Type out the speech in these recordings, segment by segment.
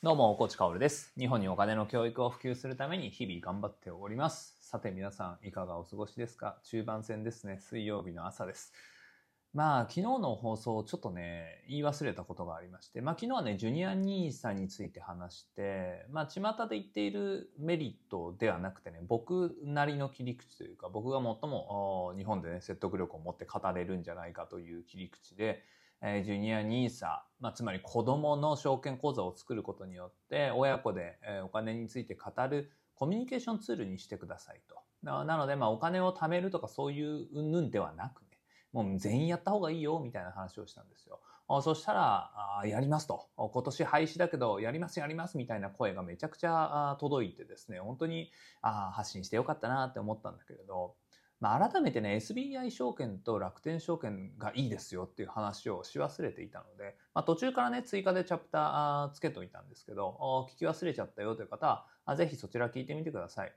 どうも、コーチカオルです。日本にお金の教育を普及するために日々頑張っております。さて皆さん、いかがお過ごしですか？中盤戦ですね。水曜日の朝です。まあ、昨日の放送、ちょっとね、言い忘れたことがありまして、まあ、昨日はね、ジュニア NISA について話して、まあ、巷で言っているメリットではなくてね、僕なりの切り口というか、僕が最も日本でね、説得力を持って語れるんじゃないかという切り口で、えージュニア NISA、まあ、つまり子供の証券口座を作ることによって、親子で、えーお金について語るコミュニケーションツールにしてくださいと。なので、まあ、お金を貯めるとかそういう云々ではなくね、もう全員やった方がいいよ、みたいな話をしたんですよ。あそしたら、あやりますと。今年廃止だけど、やります、やります、みたいな声がめちゃくちゃあ届いてですね、本当にあ発信してよかったなって思ったんだけれど、まあ、改めてね、SBI 証券と楽天証券がいいですよっていう話をし忘れていたので、まあ、途中からね、追加でチャプターつけといたんですけど、聞き忘れちゃったよという方は、あぜひそちら聞いてみてください。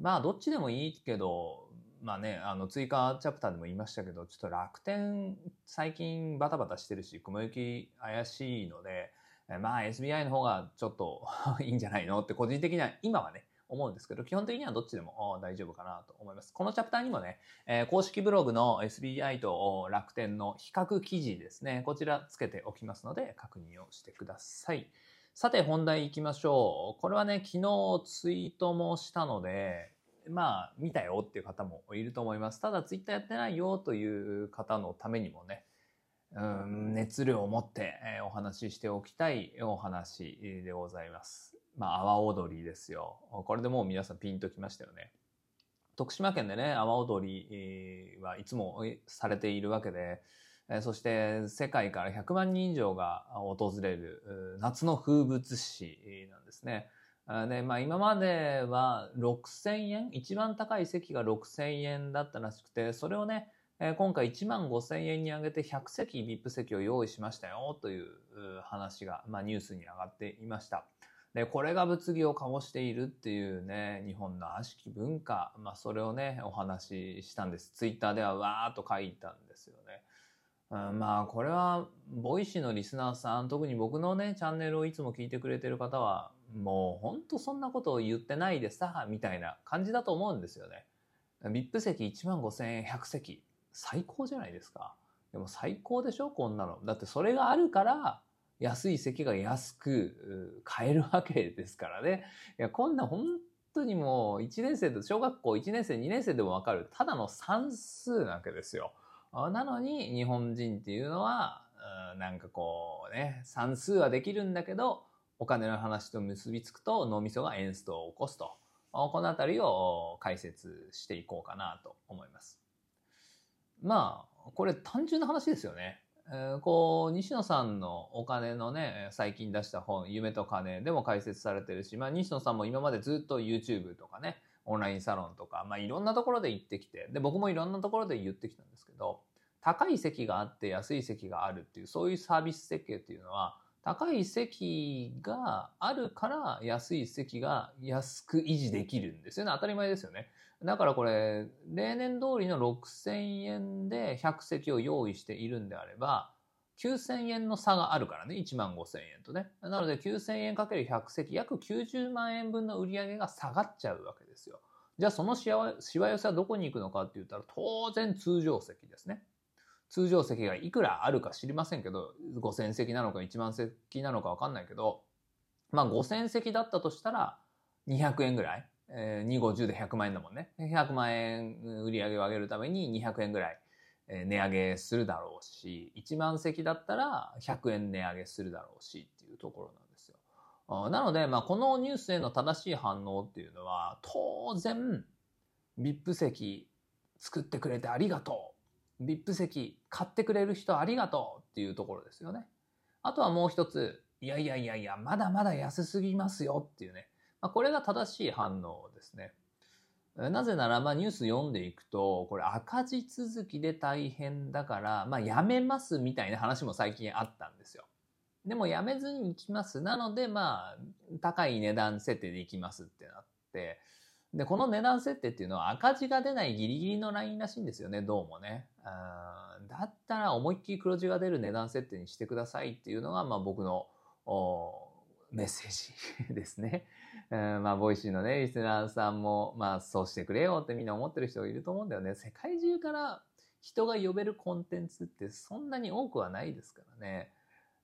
まあ、どっちでもいいけど、まあね、あの、追加チャプターでも言いましたけど、ちょっと楽天、最近バタバタしてるし、雲行き怪しいので、まあ SBI の方がちょっと いいんじゃないのって個人的には今はね、思うんですけど、基本的にはどっちでも大丈夫かなと思います。このチャプターにもね、え公式ブログの SBI と楽天の比較記事ですね、こちらつけておきますので確認をしてください。さて本題行きましょう。これはね、昨日ツイートもしたので、まあ見たよっていう方もいると思います。ただツイッターやってないよという方のためにもね、うん熱量を持って、お話ししておきたいお話でございます。まあ、阿波踊りですよ。これでもう皆さんピンときましたよね。徳島県でね、阿波踊りはいつもされているわけで、そして世界から100万人以上が訪れる夏の風物詩なんですね。で、まあ今までは6000円、一番高い席が6000円だったらしくて、それをね、今回1万5000円に上げて100席 VIP 席を用意しましたよというう話が、まあ、ニュースに上がっていました。で、これが物議を醸しているっていうね、日本の悪しき文化、まあそれをね、お話ししたんです。ツイッターではわーっと書いたんですよね。うん、まあこれは、ボイシーのリスナーさん、特に僕のね、チャンネルをいつも聞いてくれてる方は、もうほんとそんなことを言ってないでさ、みたいな感じだと思うんですよね。VIP 席1万5000円100席。最高じゃないですか。でも最高でしょこんなの。だってそれがあるから、安い席が安く買えるわけですからね。いや、こんな本当にもう1年生と小学校1年生、2年生でもわかる、ただの算数なわけですよ。なのに日本人っていうのは、なんかこうね、算数はできるんだけど、お金の話と結びつくと脳みそがエンストを起こすと。このあたりを解説していこうかなと思います。まあ、これ単純な話ですよね。えーこう、西野さんのお金のね、最近出した本、夢と金でも解説されてるし、まあ、西野さんも今までずっと YouTube とかね、オンラインサロンとか、まあ、いろんなところで行ってきて、で、僕もいろんなところで言ってきたんですけど、高い席があって安い席があるっていう、そういうサービス設計っていうのは、高い席があるから安い席が安く維持できるんですよね。当たり前ですよね。だからこれ、例年通りの6000円で100席を用意しているんであれば、9000円の差があるからね、1万5000円とね。なので9000円かける100席、約90万円分の売り上げが下がっちゃうわけですよ。じゃあそのしわ寄せはどこに行くのかって言ったら、当然通常席ですね。通常席がいくらあるか知りませんけど、5000席なのか1万席なのかわかんないけど、まあ5000席だったとしたら、200円ぐらい。えー、250で100万円だもんね。100万円売り上げを上げるために200円ぐらいえー値上げするだろうし、1万席だったら100円値上げするだろうしっていうところなんですよ。あなので、まあ、このニュースへの正しい反応っていうのは、当然、VIP 席作ってくれてありがとう。VIP 席買ってくれる人ありがとうっていうところですよね。あとはもう一つ、いやいやいやいや、まだまだ安すぎますよっていうね。まあ、これが正しい反応ですね。なぜなら、まあ、ニュース読んでいくと、これ赤字続きで大変だから、まあ、やめますみたいな話も最近あったんですよ。でもやめずに行きます。なので、まあ、高い値段設定で行きますってなって、で、この値段設定っていうのは赤字が出ないギリギリのラインらしいんですよね、どうもね。だったら思いっきり黒字が出る値段設定にしてくださいっていうのが、まあ僕のメッセージですね。まあ、ボイシーのね、リスナーさんも、まあ、そうしてくれよってみんな思ってる人がいると思うんだよね。世界中から人が呼べるコンテンツってそんなに多くはないですからね。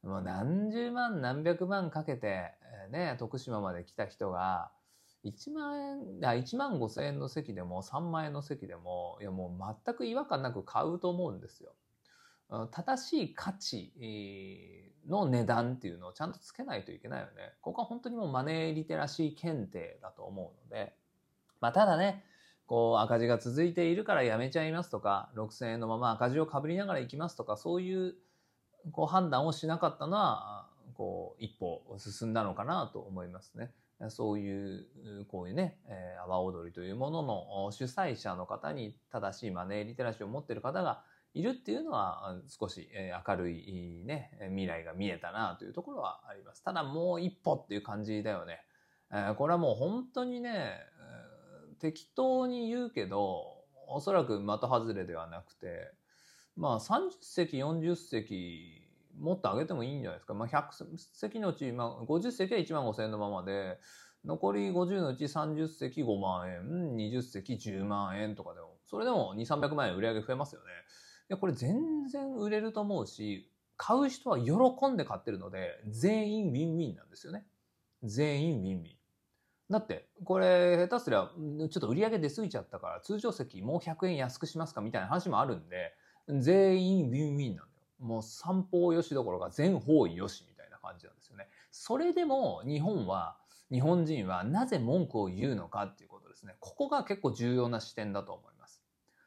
もう何十万何百万かけて、ね、徳島まで来た人が、1万円、あ、1万5千円の席でも3万円の席でも、いやもう全く違和感なく買うと思うんですよ。正しい価値の値段っていうのをちゃんとつけないといけないよね。ここは本当にもうマネーリテラシー検定だと思うので、まあただね、こう赤字が続いているからやめちゃいますとか、6000円のまま赤字をかぶりながら行きますとか、そういうこう判断をしなかったのは、こう一歩進んだのかなと思いますね。そういう、こういうね、阿波踊りというものの主催者の方に正しいマネーリテラシーを持っている方がいるっていうのは少し明るいね、未来が見えたなというところはあります。ただもう一歩っていう感じだよね。これはもう本当にね、適当に言うけど、おそらく的外れではなくて、まあ30席、40席、もっと上げてもいいんじゃないですか。まあ100席のうち、まあ50席は1万5千円のままで、残り50のうち30席5万円、20席10万円とかでも、それでも2、300万円売り上げ増えますよね。や、これ全然売れると思うし、買う人は喜んで買ってるので、全員ウィンウィンなんですよね。全員ウィンウィン。だって、これ、下手すりゃ、ちょっと売り上げ出過ぎちゃったから、通常席もう100円安くしますかみたいな話もあるんで、全員ウィンウィンなんだよ。もう三方よしどころか全方位よしみたいな感じなんですよね。それでも日本は、日本人はなぜ文句を言うのかっていうことですね。ここが結構重要な視点だと思います。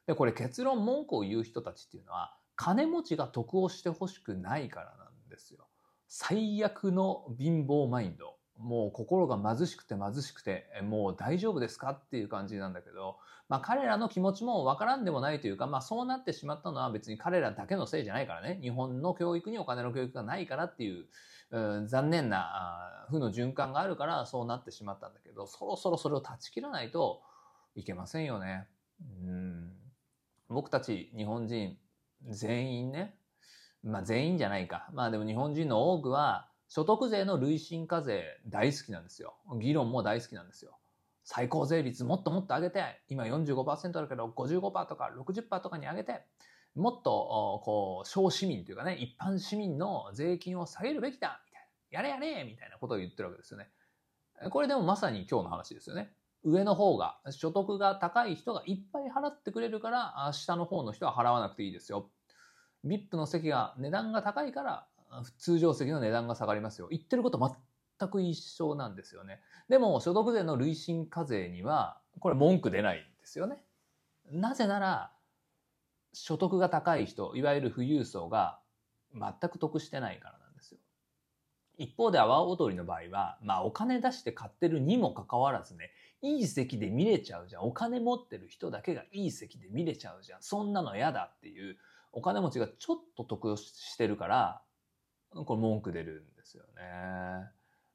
で、これ結論文句を言う人たちっていうのは、金持ちが得をしてほしくないからなんですよ。最悪の貧乏マインド。もう心が貧しくて貧しくて、もう大丈夫ですかっていう感じなんだけど、まあ彼らの気持ちもわからんでもないというか、まあそうなってしまったのは別に彼らだけのせいじゃないからね。日本の教育にお金の教育がないからっていう、うん、残念な負の循環があるからそうなってしまったんだけど、そろそろそれを断ち切らないといけませんよね。うん僕たち日本人全員ね、まあ全員じゃないか。まあでも日本人の多くは所得税の累進課税大好きなんですよ。議論も大好きなんですよ。最高税率もっともっと上げて、今45%あるけど55%とか60%とかに上げて、もっと、こう、小市民というかね、一般市民の税金を下げるべきだみたいな。やれやれみたいなことを言ってるわけですよね。これでもまさに今日の話ですよね。上の方が、所得が高い人がいっぱい払ってくれるから、下の方の人は払わなくていいですよ。VIP の席が値段が高いから、通常席の値段が下がりますよ。言ってること全く一緒なんですよね。でも、所得税の累進課税には、これ文句出ないんですよね。なぜなら、所得が高い人、いわゆる富裕層が全く得してないからなんですよ。一方で阿波踊りの場合は、まあお金出して買ってるにもかかわらずね、いい席で見れちゃうじゃん。お金持ってる人だけがいい席で見れちゃうじゃん。そんなの嫌だっていう、お金持ちがちょっと得してるから、これ文句出るんですよね。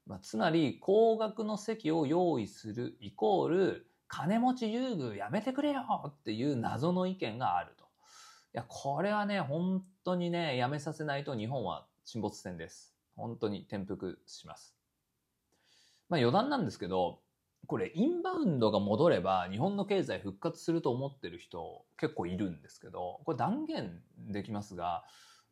まあ、つまり、高額の席を用意するイコール、金持ち優遇やめてくれよっていう謎の意見があると。いや、これはね、本当にね、やめさせないと日本は沈没船です。本当に転覆します。まあ余談なんですけど、これインバウンドが戻れば日本の経済復活すると思ってる人結構いるんですけど、これ断言できますが、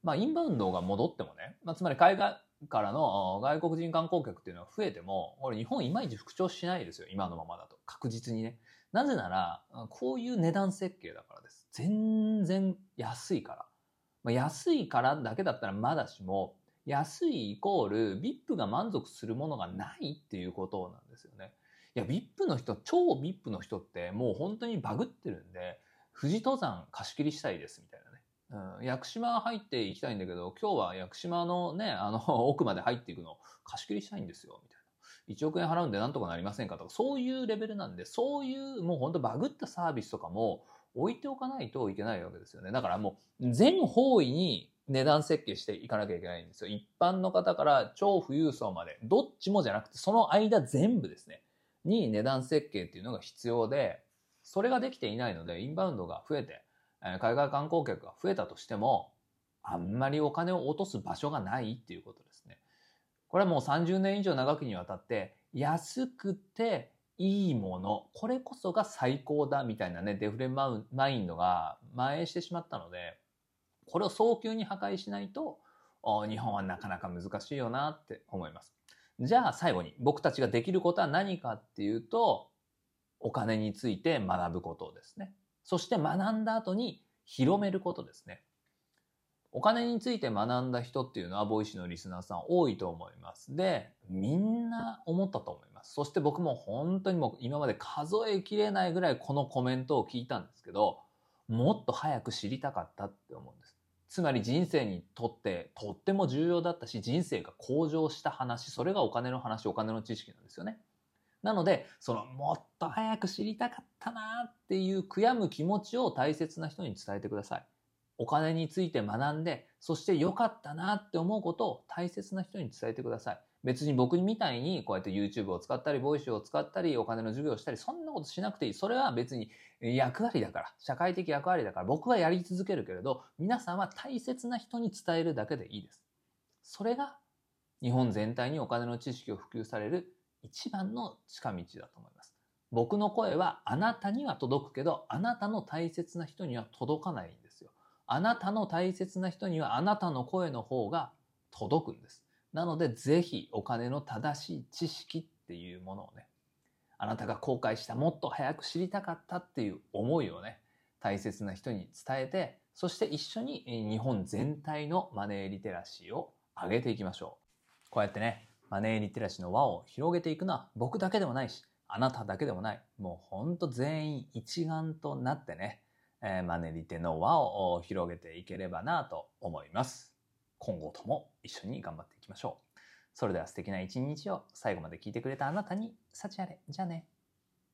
まあインバウンドが戻ってもね、まあ、つまり海外からの外国人観光客っていうのは増えても、これ日本いまいち復調しないですよ、今のままだと。確実にね。なぜなら、こういう値段設計だからです。全然安いから。まあ、安いからだけだったらまだしも、安いイコール VIP が満足するものがないっていうことなんですよね。いや、VIP の人、超 VIP の人ってもう本当にバグってるんで、富士登山貸し切りしたいですみたいなね。うん、屋久島入っていきたいんだけど、今日は屋久島のね、あの、奥まで入っていくの貸し切りしたいんですよ、みたいな。1億円払うんでなんとかなりませんかとか、そういうレベルなんで、そういうもう本当バグったサービスとかも置いておかないといけないわけですよね。だからもう全方位に値段設計していかなきゃいけないんですよ。一般の方から超富裕層まで、どっちもじゃなくて、その間全部ですね。に値段設計っていうのが必要で、それができていないので、インバウンドが増えて、海外観光客が増えたとしても、あんまりお金を落とす場所がないっていうことですね。これはもう30年以上長きにわたって安くていいもの、これこそが最高だみたいなね、デフレマインドが蔓延してしまったので、これを早急に破壊しないと、日本はなかなか難しいよなって思います。じゃあ最後に僕たちができることは何かっていうと、お金について学ぶことですね。そして学んだ後に広めることですね。お金について学んだ人っていうのは、ボイシーのリスナーさん多いと思います。で、みんな思ったと思います。そして僕も本当にもう今まで数えきれないぐらいこのコメントを聞いたんですけど、もっと早く知りたかったって思うん。つまり人生にとってとっても重要だったし、人生が向上した話、それがお金の話、お金の知識なんですよね。なので、そのもっと早く知りたかったなっていう悔やむ気持ちを大切な人に伝えてください。お金について学んで、そして良かったなって思うことを大切な人に伝えてください。別に僕みたいにこうやって YouTube を使ったり、ボイスを使ったり、お金の授業をしたり、そんなことしなくていい。それは別に役割だから、社会的役割だから、僕はやり続けるけれど、皆さんは大切な人に伝えるだけでいいです。それが日本全体にお金の知識を普及される一番の近道だと思います。僕の声はあなたには届くけど、あなたの大切な人には届かないんですよ。あなたの大切な人にはあなたの声の方が届くんです。なのでぜひお金の正しい知識っていうものをね、あなたが後悔したもっと早く知りたかったっていう思いをね、大切な人に伝えて、そして一緒に日本全体のマネーリテラシーを上げていきましょう。こうやってね、マネーリテラシーの輪を広げていくのは僕だけでもないし、あなただけでもない。もうほんと全員一丸となってね、えー、マネリテの輪を広げていければなと思います。今後とも一緒に頑張っていきましょう。それでは素敵な一日を最後まで聞いてくれたあなたに幸あれ。じゃあね。